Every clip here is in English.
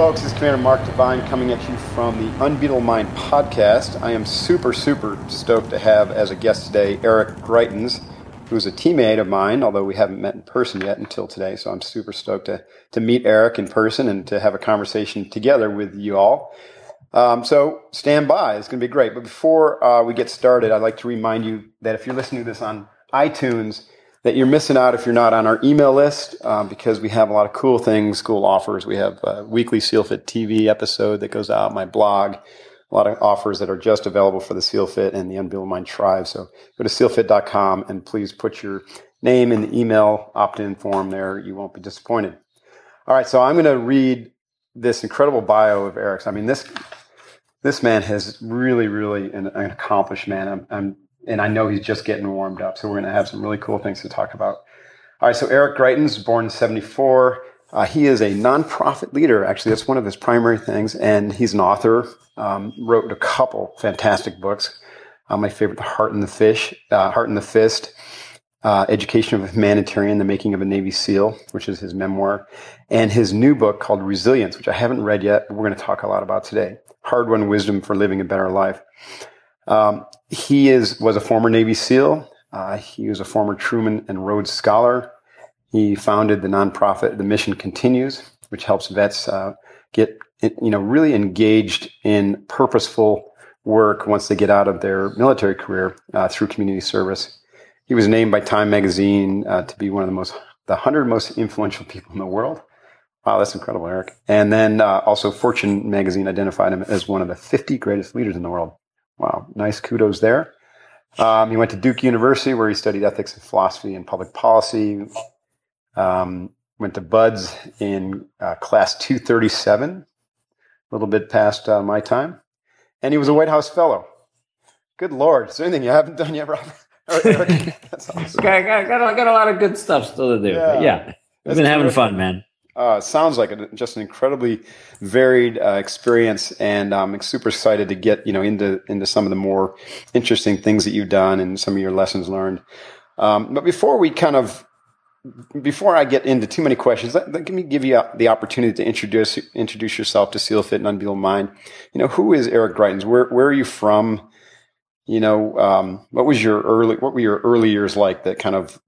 folks, is Commander Mark Divine coming at you from the Unbeatable Mind podcast. I am super, super stoked to have as a guest today Eric Greitens, who's a teammate of mine, although we haven't met in person yet until today. So I'm super stoked to, to meet Eric in person and to have a conversation together with you all. Um, so stand by. It's going to be great. But before uh, we get started, I'd like to remind you that if you're listening to this on iTunes, that you're missing out if you're not on our email list um, because we have a lot of cool things, cool offers. We have a weekly SealFit TV episode that goes out, my blog, a lot of offers that are just available for the SealFit and the Unbeatable Mind Tribe. So go to sealfit.com and please put your name in the email opt-in form there. You won't be disappointed. All right, so I'm going to read this incredible bio of Eric's. I mean, this this man has really, really an, an accomplished man. I'm, I'm, and I know he's just getting warmed up. So we're going to have some really cool things to talk about. All right. So Eric Greitens, born in 74. Uh, he is a nonprofit leader. Actually, that's one of his primary things. And he's an author, um, wrote a couple fantastic books. Uh, my favorite, The Heart and the Fish, uh, Heart and the Fist, uh, Education of a Humanitarian, The Making of a Navy SEAL, which is his memoir, and his new book called Resilience, which I haven't read yet, but we're going to talk a lot about today hard won wisdom for living a better life. Um, he is was a former Navy SEAL. Uh, he was a former Truman and Rhodes Scholar. He founded the nonprofit The Mission Continues, which helps vets uh, get you know really engaged in purposeful work once they get out of their military career uh, through community service. He was named by Time Magazine uh, to be one of the most the 100 most influential people in the world. Wow, that's incredible, Eric. And then uh, also Fortune magazine identified him as one of the 50 greatest leaders in the world. Wow, nice kudos there. Um, he went to Duke University where he studied ethics and philosophy and public policy. Um, went to BUD/S in uh, class 237, a little bit past uh, my time. And he was a White House fellow. Good Lord. Is there anything you haven't done yet, Robert? That's awesome. got, got, got, a, got a lot of good stuff still to do. Yeah, yeah. I've been having fun, man. Uh, sounds like a, just an incredibly varied uh, experience, and I'm super excited to get you know into into some of the more interesting things that you've done and some of your lessons learned. Um, but before we kind of before I get into too many questions, let, let me give you the opportunity to introduce introduce yourself to Seal Fit and Unbeatable Mind. You know, who is Eric Greitens? Where where are you from? You know, um, what was your early what were your early years like that kind of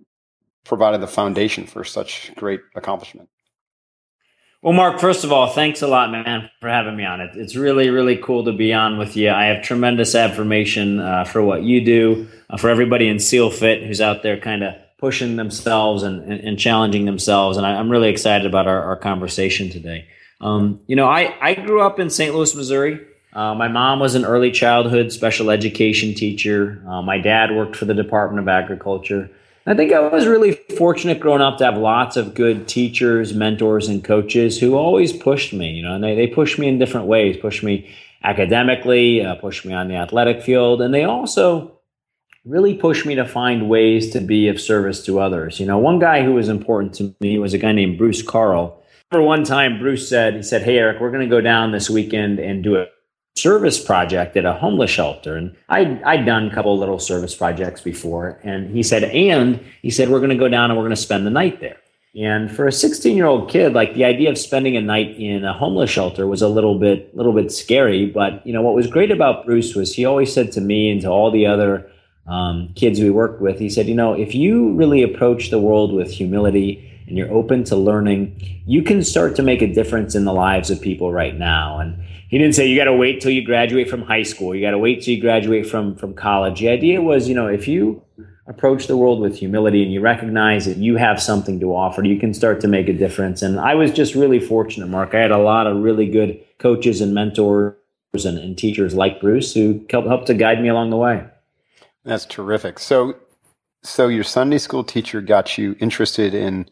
provided the foundation for such great accomplishment? Well, Mark, first of all, thanks a lot, man, for having me on it. It's really, really cool to be on with you. I have tremendous admiration uh, for what you do, uh, for everybody in SEAL Fit who's out there kind of pushing themselves and, and, and, challenging themselves. And I, am really excited about our, our conversation today. Um, you know, I, I grew up in St. Louis, Missouri. Uh, my mom was an early childhood special education teacher. Uh, my dad worked for the Department of Agriculture. I think I was really fortunate growing up to have lots of good teachers, mentors, and coaches who always pushed me, you know, and they, they pushed me in different ways, pushed me academically, uh, pushed me on the athletic field, and they also really pushed me to find ways to be of service to others. You know, one guy who was important to me was a guy named Bruce Carl. For one time, Bruce said, he said, Hey, Eric, we're going to go down this weekend and do a service project at a homeless shelter. And I'd, I'd done a couple little service projects before. And he said, and he said, we're going to go down and we're going to spend the night there. And for a 16 year old kid, like the idea of spending a night in a homeless shelter was a little bit, little bit scary. But, you know, what was great about Bruce was he always said to me and to all the other um, kids we worked with, he said, you know, if you really approach the world with humility and you're open to learning, you can start to make a difference in the lives of people right now. And he didn't say you got to wait till you graduate from high school. You got to wait till you graduate from from college. The idea was, you know, if you approach the world with humility and you recognize that you have something to offer, you can start to make a difference. And I was just really fortunate, Mark. I had a lot of really good coaches and mentors and, and teachers like Bruce who helped helped to guide me along the way. That's terrific. So, so your Sunday school teacher got you interested in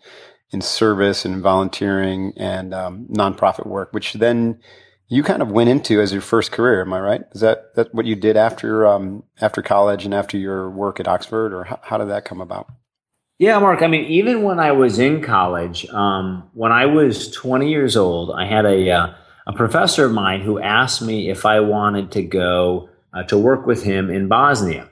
in service and volunteering and um, nonprofit work, which then you kind of went into as your first career. Am I right? Is that that what you did after um, after college and after your work at Oxford, or how, how, did that come about? Yeah, Mark. I mean, even when I was in college, um, when I was 20 years old, I had a uh, a professor of mine who asked me if I wanted to go uh, to work with him in Bosnia.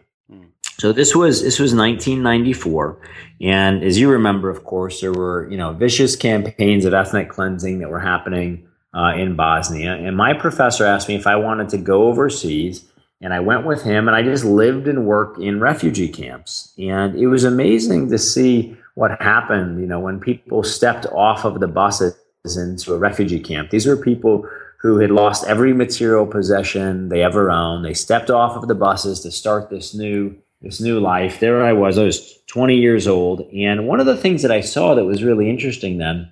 So this was this was 1994, and as you remember, of course, there were you know vicious campaigns of ethnic cleansing that were happening uh, in Bosnia. And my professor asked me if I wanted to go overseas, and I went with him, and I just lived and worked in refugee camps, and it was amazing to see what happened. You know, when people stepped off of the buses into a refugee camp, these were people who had lost every material possession they ever owned. They stepped off of the buses to start this new this new life. There I was. I was 20 years old. And one of the things that I saw that was really interesting then,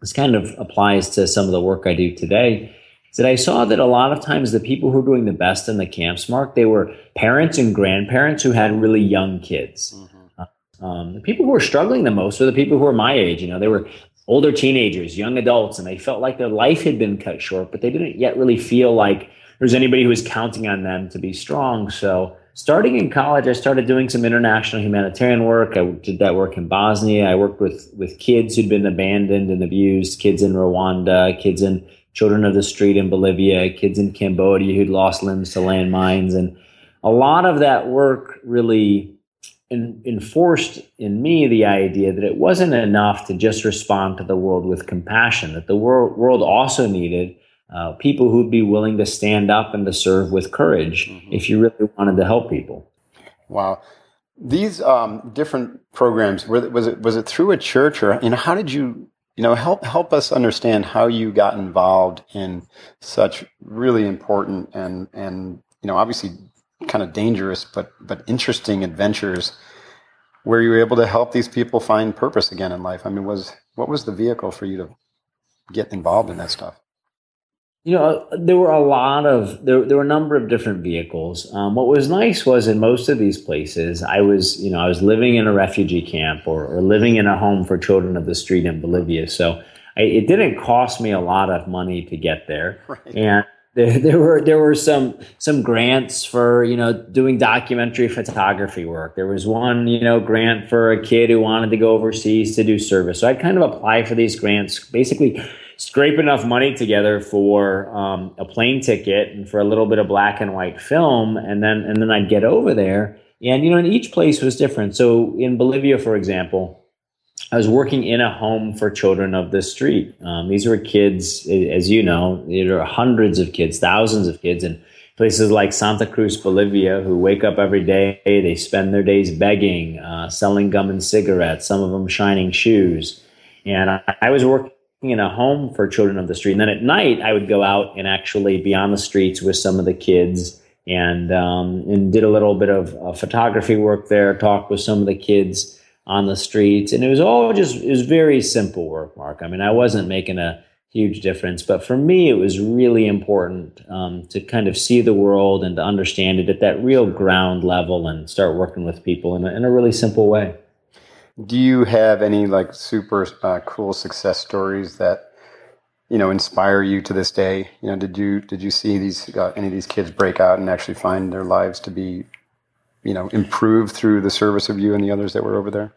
this kind of applies to some of the work I do today, is that I saw that a lot of times the people who were doing the best in the camps, Mark, they were parents and grandparents who had really young kids. Mm-hmm. Um, the people who were struggling the most were the people who were my age. You know, they were older teenagers, young adults, and they felt like their life had been cut short, but they didn't yet really feel like there was anybody who was counting on them to be strong. So starting in college, I started doing some international humanitarian work. I did that work in Bosnia. I worked with, with kids who'd been abandoned and abused, kids in Rwanda, kids in children of the street in Bolivia, kids in Cambodia who'd lost limbs to landmines. And a lot of that work really in, enforced in me the idea that it wasn't enough to just respond to the world with compassion, that the world, world also needed uh, people who'd be willing to stand up and to serve with courage mm-hmm. if you really wanted to help people. Wow. These um, different programs was it was it through a church or you know how did you you know help help us understand how you got involved in such really important and and you know obviously kind of dangerous but but interesting adventures where you were able to help these people find purpose again in life. I mean, was what was the vehicle for you to get involved in that stuff? You know, there were a lot of there. There were a number of different vehicles. Um, what was nice was in most of these places, I was you know I was living in a refugee camp or, or living in a home for children of the street in Bolivia. So I, it didn't cost me a lot of money to get there, right. and there, there were there were some some grants for you know doing documentary photography work. There was one you know grant for a kid who wanted to go overseas to do service. So I kind of apply for these grants basically scrape enough money together for um, a plane ticket and for a little bit of black and white film, and then and then I'd get over there. And you know, and each place was different. So in Bolivia, for example, I was working in a home for children of the street. Um, these were kids, as you know, there are hundreds of kids, thousands of kids in places like Santa Cruz, Bolivia, who wake up every day. They spend their days begging, uh, selling gum and cigarettes, some of them shining shoes. And I, I was working in a home for children of the street. And then at night, I would go out and actually be on the streets with some of the kids and um, and did a little bit of uh, photography work there. Talked with some of the kids on the streets, and it was all just it was very simple work, Mark. I mean, I wasn't making a huge difference, but for me, it was really important um, to kind of see the world and to understand it at that real ground level and start working with people in a, in a really simple way. Do you have any like super uh, cool success stories that you know inspire you to this day? You know, did you did you see these uh, any of these kids break out and actually find their lives to be you know improved through the service of you and the others that were over there?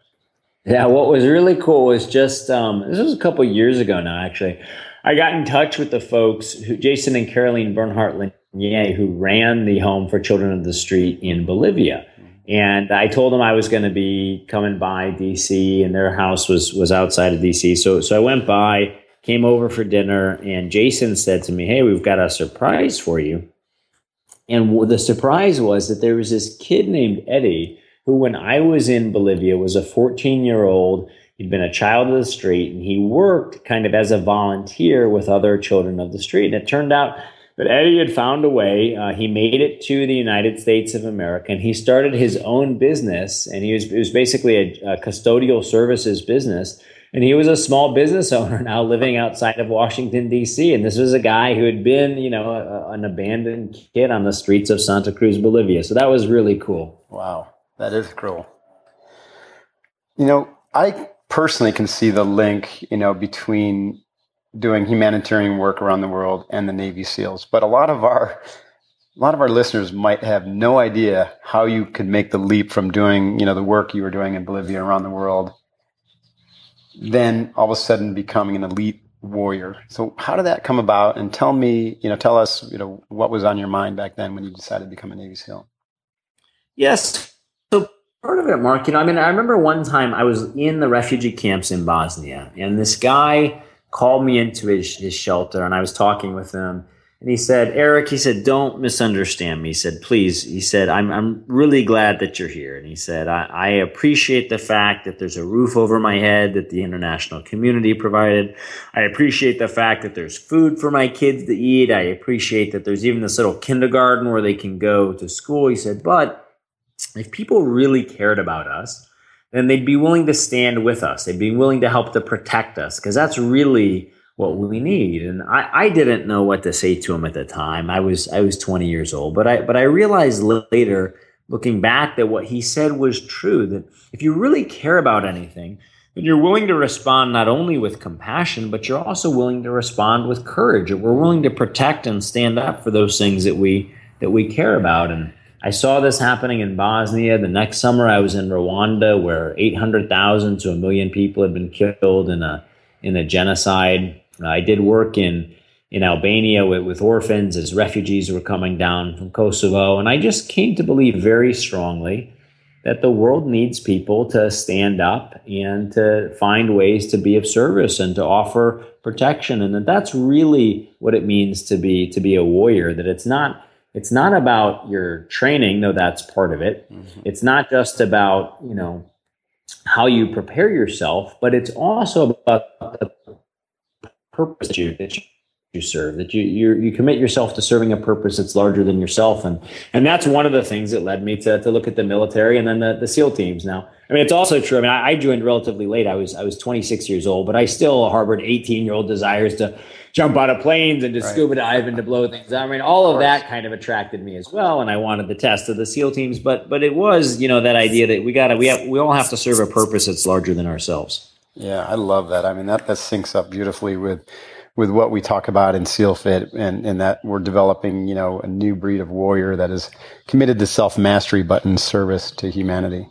Yeah, what was really cool was just um, this was a couple years ago now. Actually, I got in touch with the folks who Jason and Caroline Bernhardt Linier, who ran the home for children of the street in Bolivia. And I told them I was going to be coming by DC, and their house was was outside of DC. So so I went by, came over for dinner, and Jason said to me, "Hey, we've got a surprise for you." And the surprise was that there was this kid named Eddie who, when I was in Bolivia, was a 14 year old. He'd been a child of the street, and he worked kind of as a volunteer with other children of the street. And it turned out but Eddie had found a way. Uh, he made it to the United States of America, and he started his own business. And he was it was basically a, a custodial services business. And he was a small business owner now, living outside of Washington D.C. And this was a guy who had been, you know, a, an abandoned kid on the streets of Santa Cruz, Bolivia. So that was really cool. Wow, that is cool. You know, I personally can see the link, you know, between doing humanitarian work around the world and the Navy SEALs. But a lot of our a lot of our listeners might have no idea how you could make the leap from doing, you know, the work you were doing in Bolivia around the world, then all of a sudden becoming an elite warrior. So how did that come about? And tell me, you know, tell us, you know, what was on your mind back then when you decided to become a Navy SEAL? Yes. So part of it, Mark, you know, I mean, I remember one time I was in the refugee camps in Bosnia, and this guy called me into his, his shelter, and I was talking with him and he said, Eric, he said, don't misunderstand me. He said, please, he said, I'm, I'm really glad that you're here. And he said, I, I appreciate the fact that there's a roof over my head that the international community provided. I appreciate the fact that there's food for my kids to eat. I appreciate that there's even this little kindergarten where they can go to school. He said, but if people really cared about us, then they'd be willing to stand with us. They'd be willing to help to protect us because that's really what we need. And I, I didn't know what to say to him at the time. I was I was 20 years old, but I but I realized later, looking back, that what he said was true. That if you really care about anything, then you're willing to respond not only with compassion, but you're also willing to respond with courage. We're willing to protect and stand up for those things that we that we care about. And I saw this happening in Bosnia. The next summer, I was in Rwanda, where 800,000 to a million people had been killed in a in a genocide I did work in in Albania with, with orphans as refugees were coming down from Kosovo, and I just came to believe very strongly that the world needs people to stand up and to find ways to be of service and to offer protection and that that's really what it means to be to be a warrior that it's not it's not about your training though that's part of it. Mm-hmm. it's not just about you know how you prepare yourself but it's also about the purpose that you, that you serve that you, you you commit yourself to serving a purpose that's larger than yourself. And and that's one of the things that led me to, to look at the military and then the, the seal teams. Now i mean it's also true i mean I, I joined relatively late i was i was 26 years old but i still harbored 18 year old desires to jump out of planes and to right. scuba dive and to blow things i mean all of, of that kind of attracted me as well and i wanted the test of the seal teams but but it was you know that idea that we gotta we have we all have to serve a purpose that's larger than ourselves yeah, I love that. I mean, that, that syncs up beautifully with, with what we talk about in SEAL Fit and, and that we're developing, you know, a new breed of warrior that is committed to self mastery, but in service to humanity.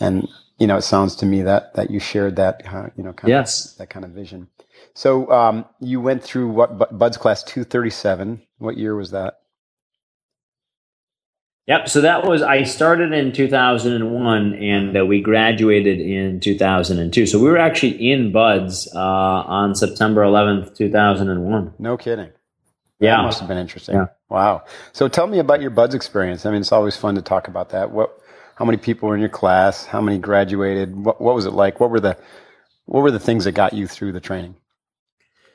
And, you know, it sounds to me that, that you shared that, uh, you know, kind yes. of, that kind of vision. So, um, you went through what BUD/S class 237. What year was that? Yep. So that was, I started in 2001 and uh, we graduated in 2002. So we were actually in BUD/S uh, on September 11th, 2001. No kidding. Yeah. That must have been interesting. Yeah. Wow. So tell me about your BUD/S experience. I mean, it's always fun to talk about that. What, how many people were in your class? How many graduated? What, what was it like? What were the, what were the things that got you through the training?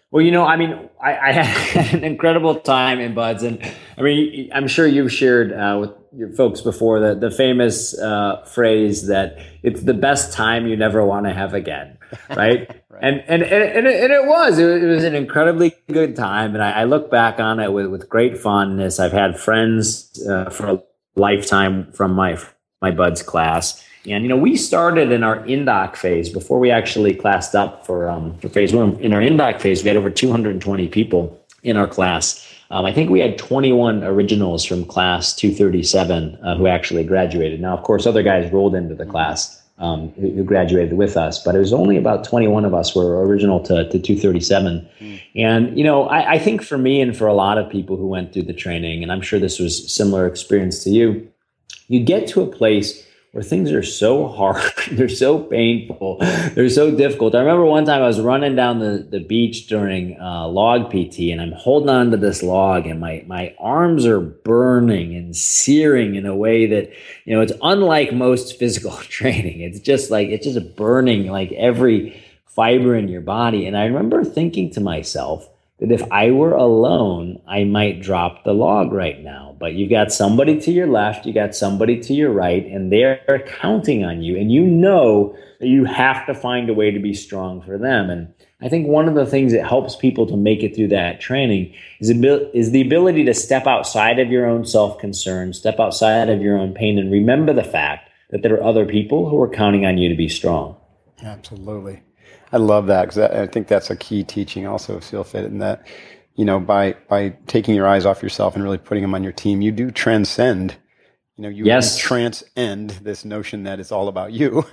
Well, you know, I mean, I, I, had an incredible time in BUD/S, and I mean, I'm sure you've shared uh, with your folks before the the famous uh, phrase that it's the best time you never want to have again, right? right. And, and and it, and it was it was an incredibly good time, and I, I look back on it with with great fondness. I've had friends uh, for a lifetime from my my BUD/S class and you know, we started in our indoc phase before we actually classed up for um, for phase one. In our indoc phase, we had over 220 people in our class. Um, I think we had 21 originals from class 237 uh, who actually graduated. Now, of course, other guys rolled into the class um, who, who, graduated with us, but it was only about 21 of us were original to, to 237. Mm. And, you know, I, I think for me and for a lot of people who went through the training, and I'm sure this was similar experience to you, you get to a place where things are so hard, they're so painful, they're so difficult. I remember one time I was running down the, the beach during uh, log PT and I'm holding on to this log and my, my arms are burning and searing in a way that, you know, it's unlike most physical training. It's just like, it's just burning like every fiber in your body. And I remember thinking to myself, that if I were alone, I might drop the log right now. But you've got somebody to your left, you got somebody to your right, and they're counting on you. And you know that you have to find a way to be strong for them. And I think one of the things that helps people to make it through that training is, is the ability to step outside of your own self concern, step outside of your own pain, and remember the fact that there are other people who are counting on you to be strong. Absolutely. I love that because I think that's a key teaching also of SEAL Fit in that, you know, by, by taking your eyes off yourself and really putting them on your team, you do transcend, you know, you yes. transcend this notion that it's all about you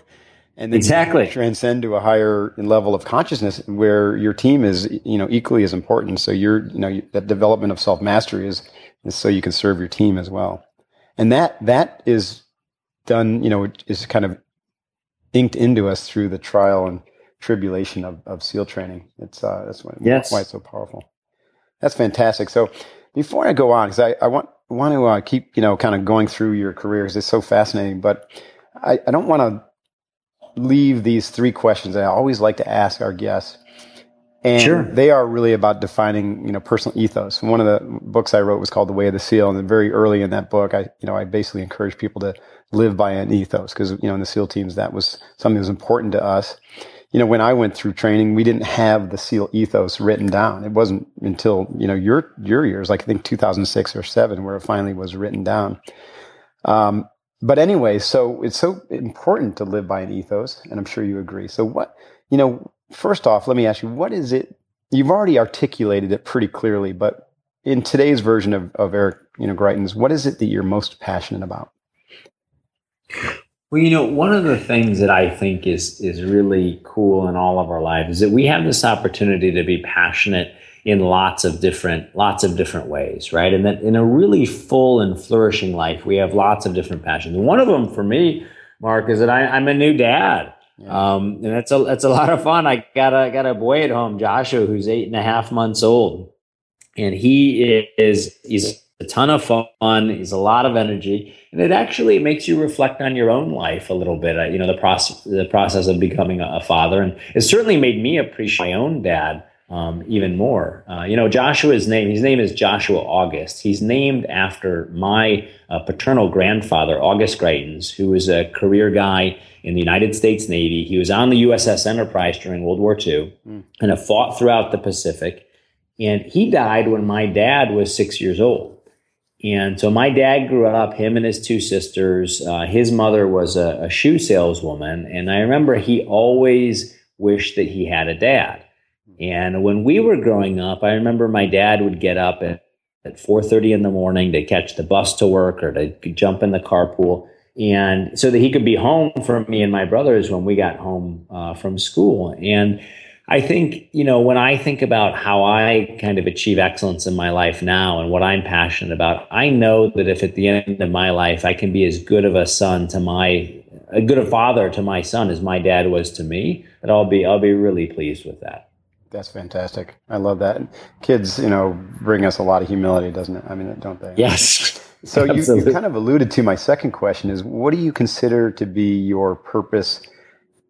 and then exactly transcend to a higher level of consciousness where your team is you know equally as important so you're you know that development of self mastery is, is so you can serve your team as well and that that is done you know is kind of inked into us through the trial and tribulation of, of SEAL training. It's uh, that's why, yes. why it's so powerful. That's fantastic. So before I go on, because I, I want want to uh, keep you know kind of going through your career because it's so fascinating, but I, I don't want to leave these three questions I always like to ask our guests. And sure. they are really about defining, you know, personal ethos. One of the books I wrote was called The Way of the SEAL. And very early in that book, I, you know, I basically encourage people to live by an ethos because, you know, in the SEAL teams, that was something that was important to us you know, when I went through training, we didn't have the SEAL ethos written down. It wasn't until, you know, your, your years, like I think 2006 or seven, where it finally was written down. Um, but anyway, so it's so important to live by an ethos, and I'm sure you agree. So what, you know, first off, let me ask you, what is it? You've already articulated it pretty clearly, but in today's version of, of Eric, you know, Greitens, what is it that you're most passionate about? Well, you know, one of the things that I think is is really cool in all of our lives is that we have this opportunity to be passionate in lots of different lots of different ways, right? And that in a really full and flourishing life, we have lots of different passions. One of them for me, Mark, is that I, am a new dad. Yeah. Um, and that's a that's a lot of fun. I got a got a boy at home, Joshua, who's eight and a half months old, and he is he's a ton of fun. He's a lot of energy, and it actually makes you reflect on your own life a little bit. Uh, you know, the process, the process of becoming a, father, and it certainly made me appreciate my own dad um, even more. Uh, you know, Joshua's name. His name is Joshua August. He's named after my uh, paternal grandfather, August Greitens, who was a career guy in the United States Navy. He was on the USS Enterprise during World War II mm. and fought throughout the Pacific. And he died when my dad was six years old. And so my dad grew up, him and his two sisters. Uh, his mother was a, a, shoe saleswoman. And I remember he always wished that he had a dad. And when we were growing up, I remember my dad would get up at, at 4.30 in the morning to catch the bus to work or to jump in the carpool. And so that he could be home for me and my brothers when we got home uh, from school. And I think, you know, when I think about how I kind of achieve excellence in my life now and what I'm passionate about, I know that if at the end of my life I can be as good of a son to my, a good a father to my son as my dad was to me, that I'll be, I'll be really pleased with that. That's fantastic. I love that. Kids, you know, bring us a lot of humility, doesn't it? I mean, don't they? Yes. So you, you kind of alluded to my second question is what do you consider to be your purpose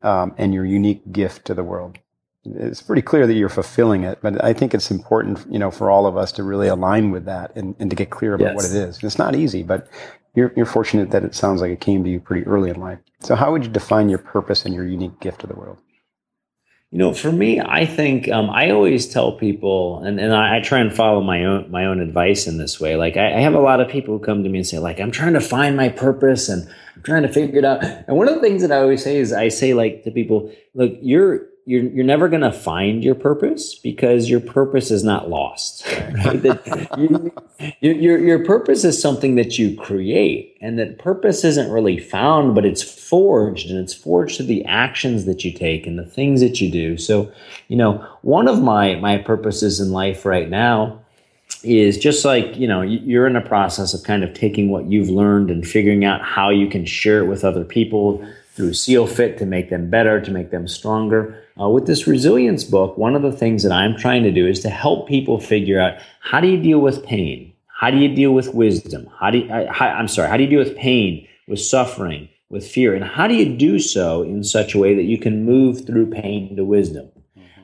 um, and your unique gift to the world? It's pretty clear that you're fulfilling it, but I think it's important, you know, for all of us to really align with that and, and to get clear about yes. what it is. It's not easy, but you're, you're fortunate that it sounds like it came to you pretty early in life. So how would you define your purpose and your unique gift to the world? You know, for me, I think um, I always tell people, and, and I, I, try and follow my own my own advice in this way. Like I, I, have a lot of people who come to me and say, like, I'm trying to find my purpose and I'm trying to figure it out. And one of the things that I always say is, I say like to people, look, you're you're you're never going to find your purpose because your purpose is not lost. Right? you, your your purpose is something that you create, and that purpose isn't really found, but it's forged, and it's forged through the actions that you take and the things that you do. So, you know, one of my my purposes in life right now is just like you know you're in a process of kind of taking what you've learned and figuring out how you can share it with other people through seal fit to make them better to make them stronger uh, with this resilience book, one of the things that I'm trying to do is to help people figure out how do you deal with pain? How do you deal with wisdom? How do you, I, how, I'm sorry, how do you deal with pain, with suffering, with fear? And how do you do so in such a way that you can move through pain to wisdom?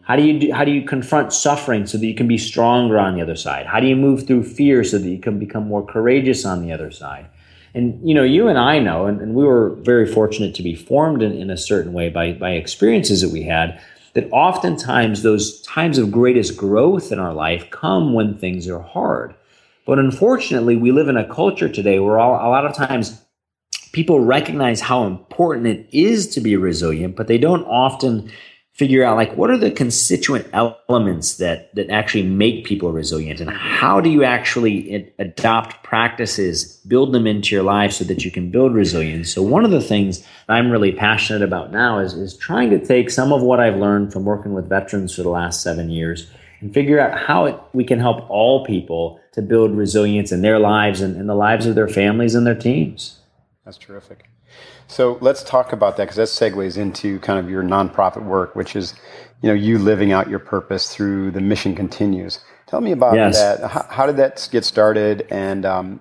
How do you do, how do you confront suffering so that you can be stronger on the other side? How do you move through fear so that you can become more courageous on the other side? And you know, you and I know, and, and we were very fortunate to be formed in, in a certain way by, by experiences that we had, that oftentimes those times of greatest growth in our life come when things are hard. But unfortunately, we live in a culture today where all, a lot of times people recognize how important it is to be resilient, but they don't often figure out like what are the constituent elements that that actually make people resilient? And how do you actually adopt practices build them into your life so that you can build resilience? So one of the things i'm really passionate about now is, is trying to take some of what i've learned from working with veterans for the last seven years and figure out how it, we can help all people to build resilience in their lives and in the lives of their families and their teams. That's terrific so let's talk about that because that segues into kind of your nonprofit work, which is, you know, you living out your purpose through the mission continues. Tell me about yes. that. How, how, did that get started? And um,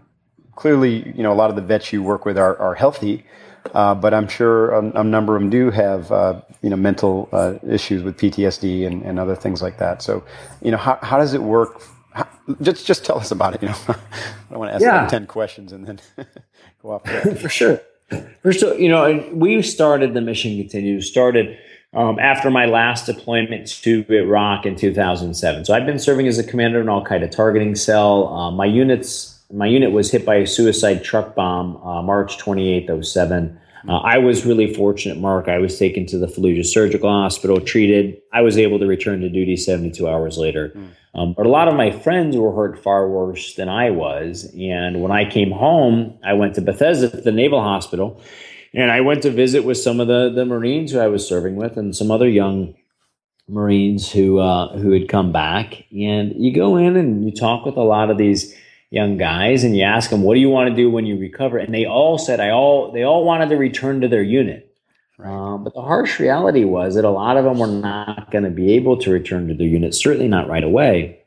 clearly, you know, a lot of the vets you work with are, are healthy, uh, but I'm sure a, a, number of them do have, uh, you know, mental uh, issues with PTSD and, and other things like that. So, you know, how, how does it work? How, just just tell us about it. You know, I don't want to ask yeah. ten questions and then go off. For sure. First, you know, we started the mission continues started um, after my last deployment to Iraq in 2007. So I've been serving as a commander in Al Qaeda targeting cell. Uh, my units, my unit was hit by a suicide truck bomb uh, March 28th, 07. Uh, I was really fortunate, Mark. I was taken to the Fallujah Surgical Hospital, treated. I was able to return to duty 72 hours later. Mm. Um, but a lot of my friends were hurt far worse than I was. And when I came home, I went to Bethesda, the Naval Hospital, and I went to visit with some of the, the Marines who I was serving with and some other young Marines who uh, who had come back. And you go in and you talk with a lot of these young guys and you ask them, what do you want to do when you recover? And they all said, I all, they all wanted to return to their unit. Right. Um, but the harsh reality was that a lot of them were not going to be able to return to their units, certainly not right away.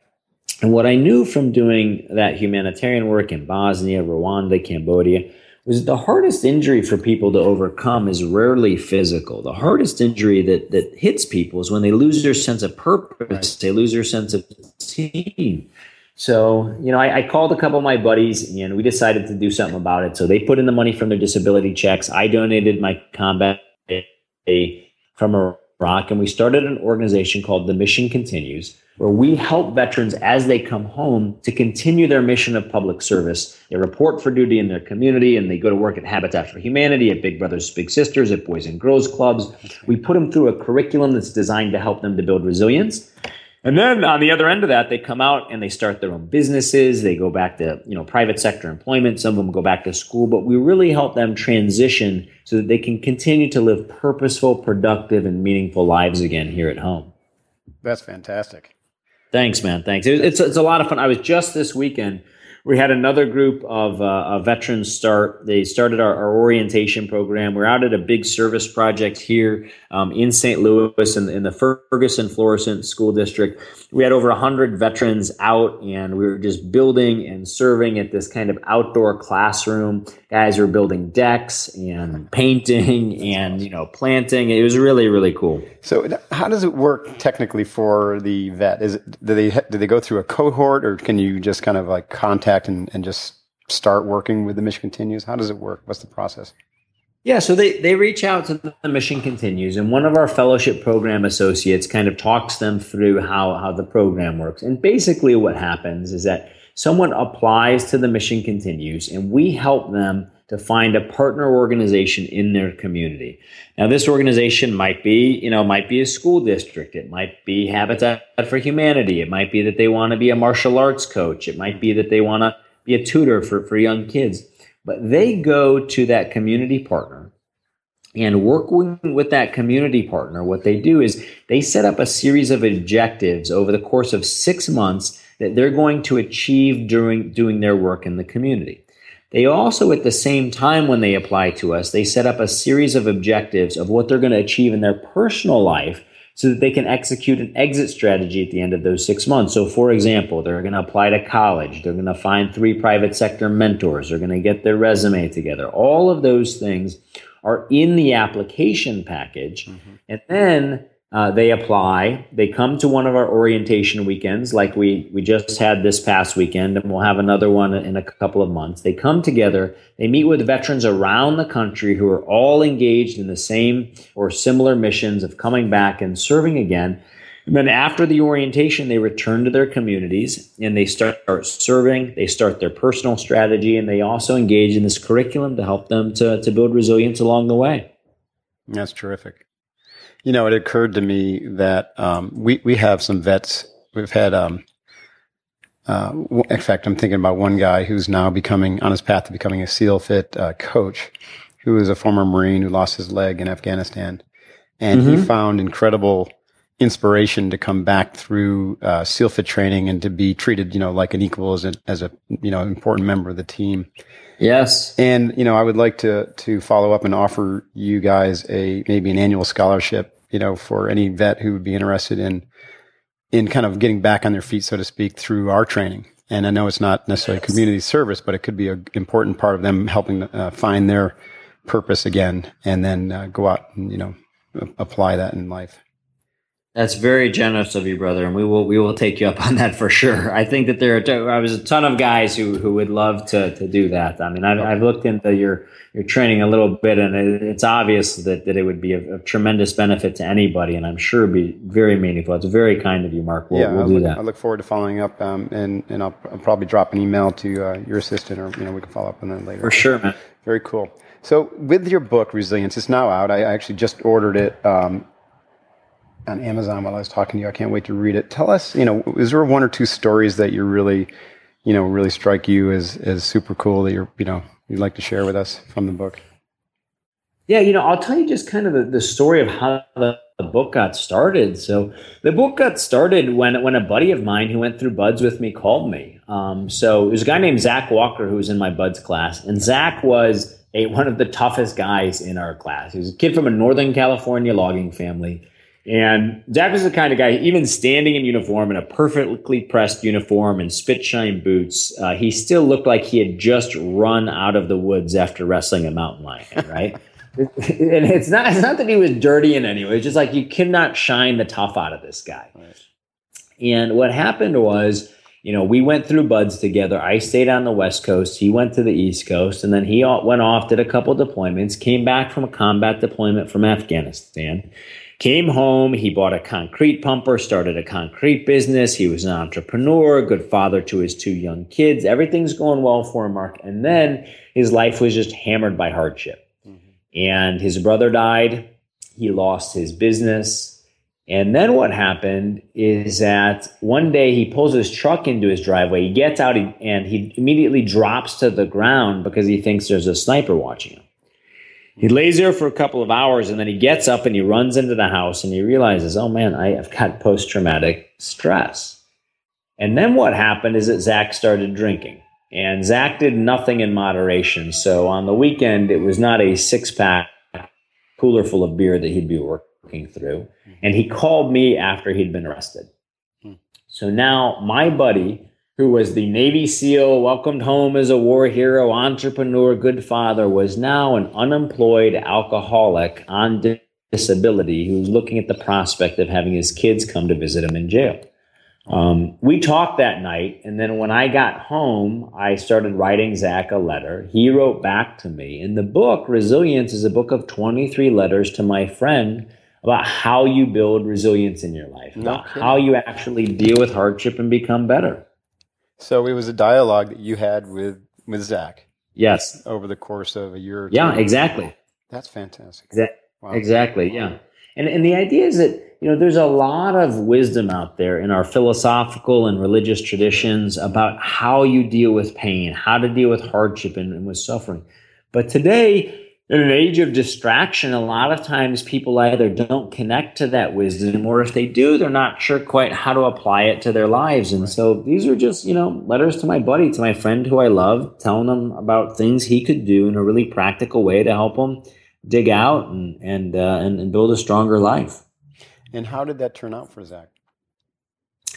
And what I knew from doing that humanitarian work in Bosnia, Rwanda, Cambodia, was the hardest injury for people to overcome is rarely physical. The hardest injury that, that hits people is when they lose their sense of purpose, they lose their sense of team. So, you know, I, I, called a couple of my buddies and we decided to do something about it. So they put in the money from their disability checks. I donated my combat from Iraq and we started an organization called The Mission Continues, where we help veterans as they come home to continue their mission of public service. They report for duty in their community and they go to work at Habitat for Humanity, at Big Brothers Big Sisters, at Boys and Girls Clubs. We put them through a curriculum that's designed to help them to build resilience. And then on the other end of that, they come out and they start their own businesses. They go back to, you know, private sector employment. Some of them go back to school, but we really help them transition so that they can continue to live purposeful, productive, and meaningful lives again here at home. That's fantastic. Thanks, man. Thanks. It's, it's a lot of fun. I was just this weekend we had another group of, uh, veterans start. They started our, our, orientation program. We're out at a big service project here um, in St. Louis in, in the Ferguson Florissant School District. We had over 100 veterans out, and we were just building and serving at this kind of outdoor classroom. Guys were building decks and painting and you know planting. It was really really cool. So, how does it work technically for the vet? Is it, do they do they go through a cohort, or can you just kind of like contact and, and just start working with the mission continues? How does it work? What's the process? Yeah, so they, they reach out to the, mission continues, and one of our fellowship program associates kind of talks them through how, how the program works. And basically, what happens is that someone applies to the mission continues, and we help them to find a partner organization in their community. Now, this organization might be, you know, might be a school district. It might be Habitat for Humanity. It might be that they want to be a martial arts coach. It might be that they want to be a tutor for, for young kids. But they go to that community partner and working with that community partner, what they do is they set up a series of objectives over the course of six months that they're going to achieve during doing their work in the community. They also, at the same time, when they apply to us, they set up a series of objectives of what they're going to achieve in their personal life so that they can execute an exit strategy at the end of those six months. So, for example, they're going to apply to college, they're going to find three private sector mentors, they're going to get their resume together. All of those things are in the application package. Mm-hmm. And then uh, they apply. They come to one of our orientation weekends, like we we just had this past weekend, and we'll have another one in a couple of months. They come together. They meet with veterans around the country who are all engaged in the same or similar missions of coming back and serving again. And then after the orientation, they return to their communities and they start serving. They start their personal strategy, and they also engage in this curriculum to help them to to build resilience along the way. That's terrific. You know, it occurred to me that um, we we have some vets. We've had, um, uh, in fact, I'm thinking about one guy who's now becoming on his path to becoming a SEAL Fit uh, coach, who is a former Marine who lost his leg in Afghanistan, and mm-hmm. he found incredible inspiration to come back through uh, SEAL Fit training and to be treated, you know, like an equal as a, as a you know important member of the team. Yes. And, you know, I would like to, to follow up and offer you guys a, maybe an annual scholarship, you know, for any vet who would be interested in, in kind of getting back on their feet, so to speak, through our training. And I know it's not necessarily community service, but it could be an important part of them helping uh, find their purpose again and then uh, go out and, you know, apply that in life. That's very generous of you, brother, and we will we will take you up on that for sure. I think that there are I was a ton of guys who, who would love to, to do that. I mean, I've, I've looked into your your training a little bit, and it, it's obvious that, that it would be of, tremendous benefit to anybody, and I'm sure be very meaningful. It's very kind of you, Mark. We'll, yeah, we'll do look, that. I look forward to following up, um, and and I'll, I'll, probably drop an email to uh, your assistant, or you know we can follow up on that later. For sure, man. Very cool. So with your book, Resilience, it's now out. I actually just ordered it. Um, on Amazon while I was talking to you. I can't wait to read it. Tell us, you know, is there one or two stories that you really, you know, really strike you as as super cool that you're, you know, you'd like to share with us from the book? Yeah, you know, I'll tell you just kind of the, the story of how the, the book got started. So the book got started when when a buddy of mine who went through BUD/S with me called me. Um, so was a guy named Zach Walker who was in my BUD/S class, and Zach was a, one of the toughest guys in our class. He was a kid from a Northern California logging family. And Zach was the kind of guy, even standing in uniform in a perfectly pressed uniform and spit shine boots, uh, he still looked like he had just run out of the woods after wrestling a mountain lion, right? and it's not, it's not that he was dirty in any way. It's just like you cannot shine the tough out of this guy. Right. And what happened was, you know, we went through BUD/S together. I stayed on the West Coast. He went to the East Coast, and then he went off, did a couple deployments, came back from a combat deployment from Afghanistan Came home, he bought a concrete pumper, started a concrete business. He was an entrepreneur, good father to his two young kids. Everything's going well for him, Mark. And then his life was just hammered by hardship. Mm-hmm. And his brother died. He lost his business. And then what happened is that one day he pulls his truck into his driveway. He gets out and he immediately drops to the ground because he thinks there's a sniper watching him. He lays there for a couple of hours and then he gets up and he runs into the house and he realizes, oh man, I have got post traumatic stress. And then what happened is that Zach started drinking. And Zach did nothing in moderation. So on the weekend, it was not a six pack cooler full of beer that he'd be working through. And he called me after he'd been arrested. Hmm. So now my buddy, who was the Navy SEAL, welcomed home as a war hero, entrepreneur, good father, was now an unemployed alcoholic on disability who was looking at the prospect of having his kids come to visit him in jail. Um, we talked that night, and then when I got home, I started writing Zach a letter. He wrote back to me. And the book, Resilience, is a book of 23 letters to my friend about how you build resilience in your life, about how you actually deal with hardship and become better. So it was a dialogue that you had with with Zach. Yes. Over the course of a year. yeah, exactly. That's fantastic. Exa- wow. Exactly. Yeah. And and the idea is that you know there's a lot of wisdom out there in our philosophical and religious traditions about how you deal with pain, how to deal with hardship and, and with suffering. But today in an age of distraction, a lot of times people either don't connect to that wisdom, or if they do, they're not sure quite how to apply it to their lives. And so these are just, you know, letters to my buddy, to my friend who I love, telling him about things he could do in a really practical way to help him dig out and and uh, and, and, build a stronger life. And how did that turn out for Zach?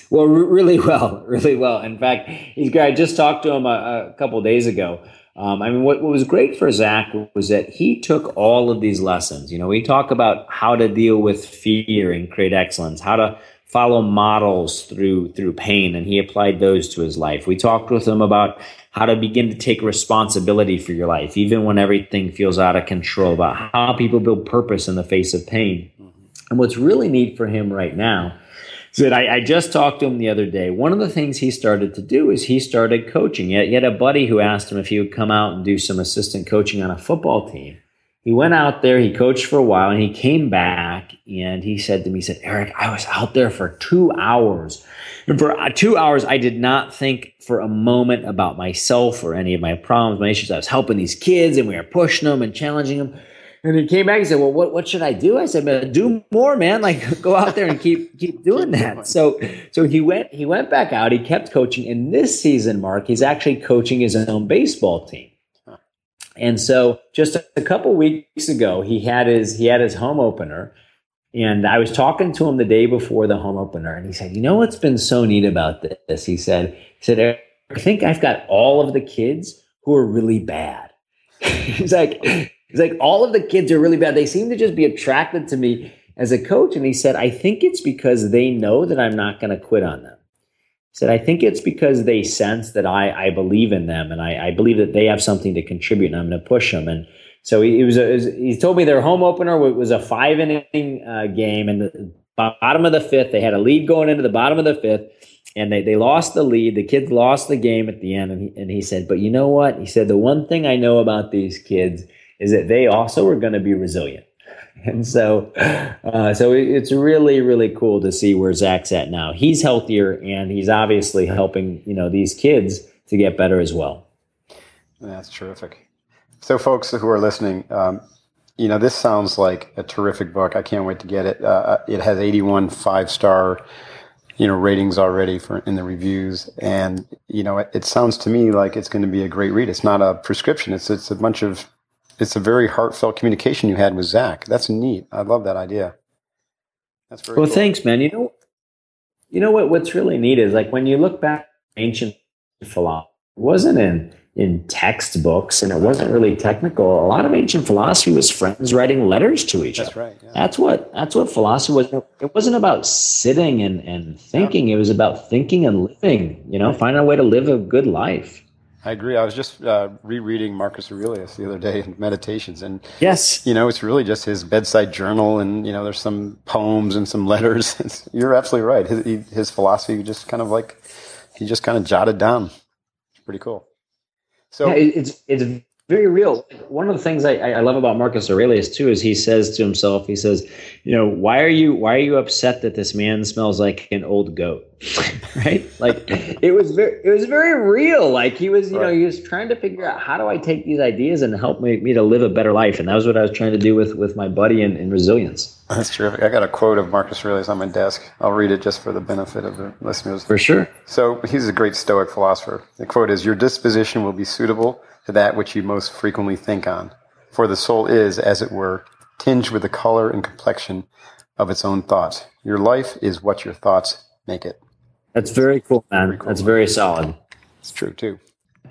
Well, really well, really well. In fact, he's great. I just talked to him a, a couple days ago um, I mean, what, what was great for Zach was that he took all of these lessons. You know, we talk about how to deal with fear and create excellence, how to follow models through through pain, and he applied those to his life. We talked with him about how to begin to take responsibility for your life, even when everything feels out of control. About how people build purpose in the face of pain. And what's really neat for him right now said I, I, just talked to him the other day. One of the things he started to do is he started coaching. He had, he had a buddy who asked him if he would come out and do some assistant coaching on a football team. he went out there, he coached for a while, and he came back and he said to me, he said, Eric, I was out there for two hours. And for uh, two hours, I did not think for a moment about myself or any of my problems, my issues. I was helping these kids and we were pushing them and challenging them. And he came back and said, Well, what, what should I do? I said, Man, do more, man. Like go out there and keep keep doing that. So so he went he went back out, he kept coaching. And this season, Mark, he's actually coaching his own baseball team. And so just a couple weeks ago, he had his he had his home opener. And I was talking to him the day before the home opener, and he said, "You know what's been so neat about this?" He said, "He said I think I've got all of the kids who are really bad." he's like, he's like, all of the kids are really bad. They seem to just be attracted to me as a coach. And he said, I think it's because they know that I'm not going to quit on them He said, I think it's because they sense that I, I believe in them and I, I believe that they have something to contribute and I'm going to push them. And so he, he was, a, he told me their home opener was a five inning uh, game and the bottom of the fifth, they had a lead going into the bottom of the fifth and they, they lost the lead. The kids lost the game at the end. And he, and he said, but you know what? He said, the one thing I know about these kids is that they also are going to be resilient. And so, uh, so it's really, really cool to see where Zach's at now. He's healthier, and he's obviously helping you know these kids to get better as well. That's terrific. So, folks who are listening, um, you know this sounds like a terrific book. I can't wait to get it. Uh, uh it has 81 five star, you know, ratings already for in the reviews, and you know, it, it sounds to me like it's going to be a great read. It's not a prescription. It's it's a bunch of it's a very heartfelt communication you had with Zach. That's neat. I love that idea. That's very well. Cool. Thanks, man. You know, you know what? What's really neat is like when you look back ancient philosophy wasn't in in textbooks and it wasn't really technical. A lot of ancient philosophy was friends writing letters to each that's other. Right, yeah. That's what that's what philosophy was. It wasn't about sitting and, and thinking. Yeah. It was about thinking and living, you know, finding a way to live a good life. I agree. I was just uh, rereading Marcus Aurelius the other day in Meditations, and yes, you know, it's really just his bedside journal, and you know, there's some poems and some letters. It's, you're absolutely right. His, his philosophy just kind of like he just kind of jotted down. It's pretty cool. So yeah, it's it's very real. One of the things I, I love about Marcus Aurelius too is he says to himself, he says, you know, why are you why are you upset that this man smells like an old goat? right? Like it was very it was very real. Like he was, you right. know, he was trying to figure out how do I take these ideas and help me, me to live a better life. And that was what I was trying to do with with my buddy in, in resilience. That's terrific. I got a quote of Marcus Aurelius on my desk. I'll read it just for the benefit of the listeners. For sure. So he's a great Stoic philosopher. The quote is Your disposition will be suitable to that which you most frequently think on. For the soul is, as it were, tinged with the color and complexion of its own thoughts. Your life is what your thoughts make it. That's very cool, man. Very cool. That's very solid. It's true, too.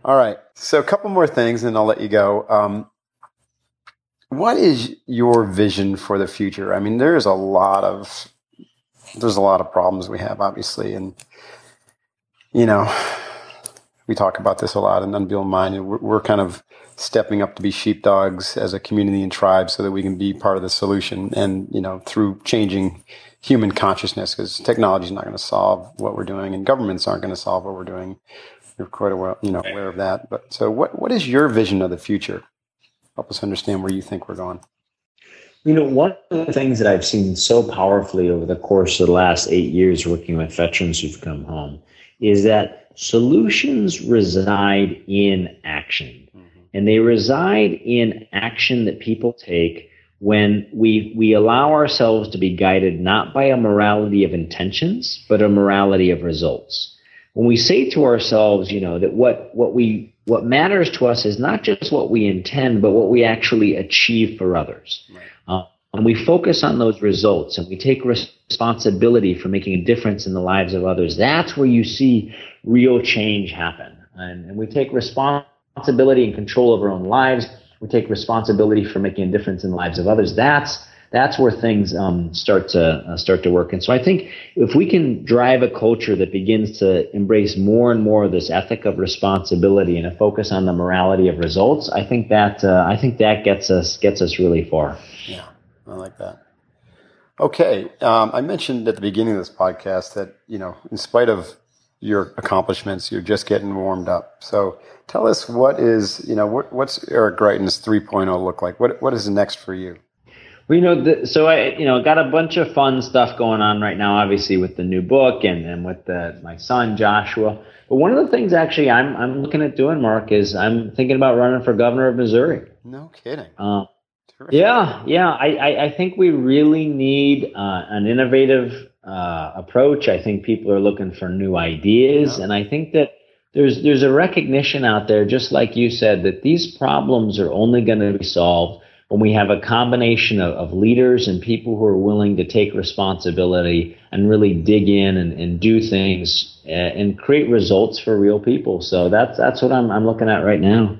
All right. So, a couple more things, and I'll let you go. Um, what is your vision for the future? I mean, there's a lot of there's a lot of problems we have, obviously, and you know, we talk about this a lot in Unbeatable Mind, and we're, we're, kind of stepping up to be sheepdogs as a community and tribe so that we can be part of the solution. And, you know, through changing human consciousness, because technology is not going to solve what we're doing, and governments aren't going to solve what we're doing. You're quite aware, you know, aware of that. But so, what what is your vision of the future? Help us understand where you think we're going. You know, one of the things that I've seen so powerfully over the course of the last eight years working with veterans who've come home is that solutions reside in action. Mm-hmm. And they reside in action that people take when we, we allow ourselves to be guided not by a morality of intentions, but a morality of results. When we say to ourselves, you know, that what, what we, what matters to us is not just what we intend, but what we actually achieve for others. Right. Uh, and we focus on those results and we take responsibility for making a difference in the lives of others, that's where you see real change happen. And, and we take responsibility and control of our own lives. We take responsibility for making a difference in the lives of others. That's that's where things um, start to uh, start to work. And so I think if we can drive a culture that begins to embrace more and more of this ethic of responsibility and a focus on the morality of results, I think that uh, I think that gets us gets us really far. Yeah. I like that. Okay, um, I mentioned at the beginning of this podcast that you know, in spite of your accomplishments. You're just getting warmed up. So tell us what is, you know, what, what's Eric Greitens 3.0 look like? What, what is next for you? Well, you know, the, so I, you know, got a bunch of fun stuff going on right now, obviously with the new book and, and with the, my son Joshua. But one of the things actually I'm, I'm looking at doing, Mark, is I'm thinking about running for governor of Missouri. No kidding. Uh, yeah, yeah. I, I, I, think we really need uh, an innovative uh, approach. I think people are looking for new ideas, yeah. and I think that there's there's a recognition out there, just like you said, that these problems are only going to be solved when we have a combination of, of, leaders and people who are willing to take responsibility and really dig in and, and do things uh, and create results for real people. So that's that's what I'm I'm looking at right now.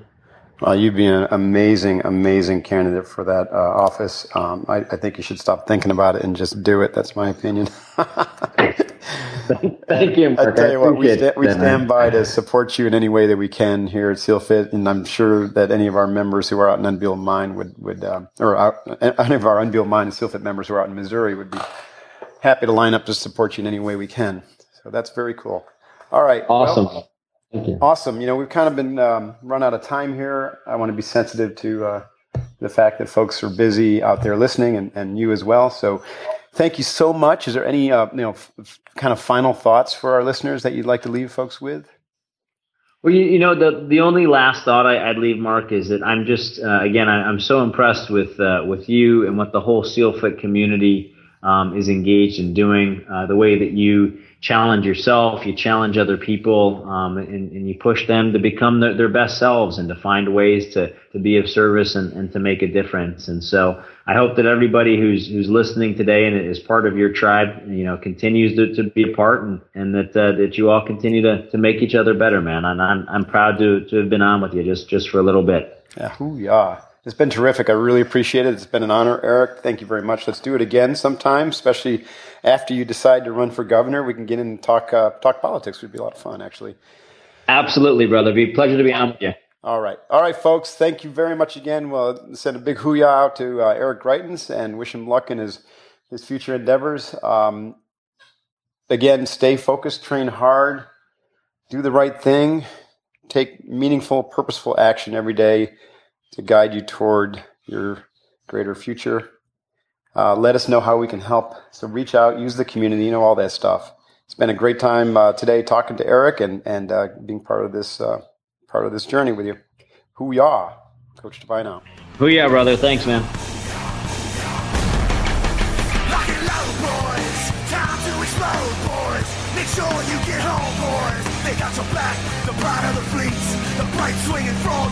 Well, you'd be an amazing, amazing candidate for that uh, office. Um, I, I, think you should stop thinking about it and just do it. That's my opinion. Thank you, Mark. I tell you what, we, sta- we stand by to support you in any way that we can here at SealFit, and I'm sure that any of our members who are out in Unbeatable Mind would would, um, or out, any of our Unbeatable Mind and SealFit members who are out in Missouri would be happy to line up to support you in any way we can. So that's very cool. All right, awesome. Well, Awesome. You know, we've kind of been um, run out of time here. I want to be sensitive to uh, the fact that folks are busy out there listening, and, and you as well. So, thank you so much. Is there any uh, you know f- kind of final thoughts for our listeners that you'd like to leave folks with? Well, you, you know, the the only last thought I, would leave, Mark, is that I'm just uh, again I, am so impressed with uh, with you and what the whole SealFit community um, is engaged in doing. Uh, the way that you challenge yourself, you challenge other people, um, and, and, you push them to become their, their, best selves and to find ways to, to be of service and, and to make a difference. And so I hope that everybody who's who's listening today and is part of your tribe, you know, continues to, to be a part and, and that uh, that you all continue to, to make each other better, man. And I'm I'm proud to, to have been on with you just just for a little bit. Yeah, yeah. It's been terrific. I really appreciate it. It's been an honor, Eric. Thank you very much. Let's do it again sometime, especially after you decide to run for governor. We can get in and talk uh, talk politics. It would be a lot of fun, actually. Absolutely, brother. It'd be a pleasure to be on with you. All right. All right, folks. Thank you very much again. Well, send a big hooyah out to uh, Eric Greitens and wish him luck in his, his future endeavors. Um, again, stay focused, train hard, do the right thing, take meaningful, purposeful action every day to guide you toward your greater future. Uh, let us know how we can help. So reach out, use the community, you know, all that stuff. It's been a great time uh, today talking to Eric and, and uh, being part of this uh, part of this journey with you. Hoo-yah, Coach Divine out. Hoo-yah, brother. Thanks, man. Sure you get home, boys. They got your back, the pride of the fleets, the bright swinging frog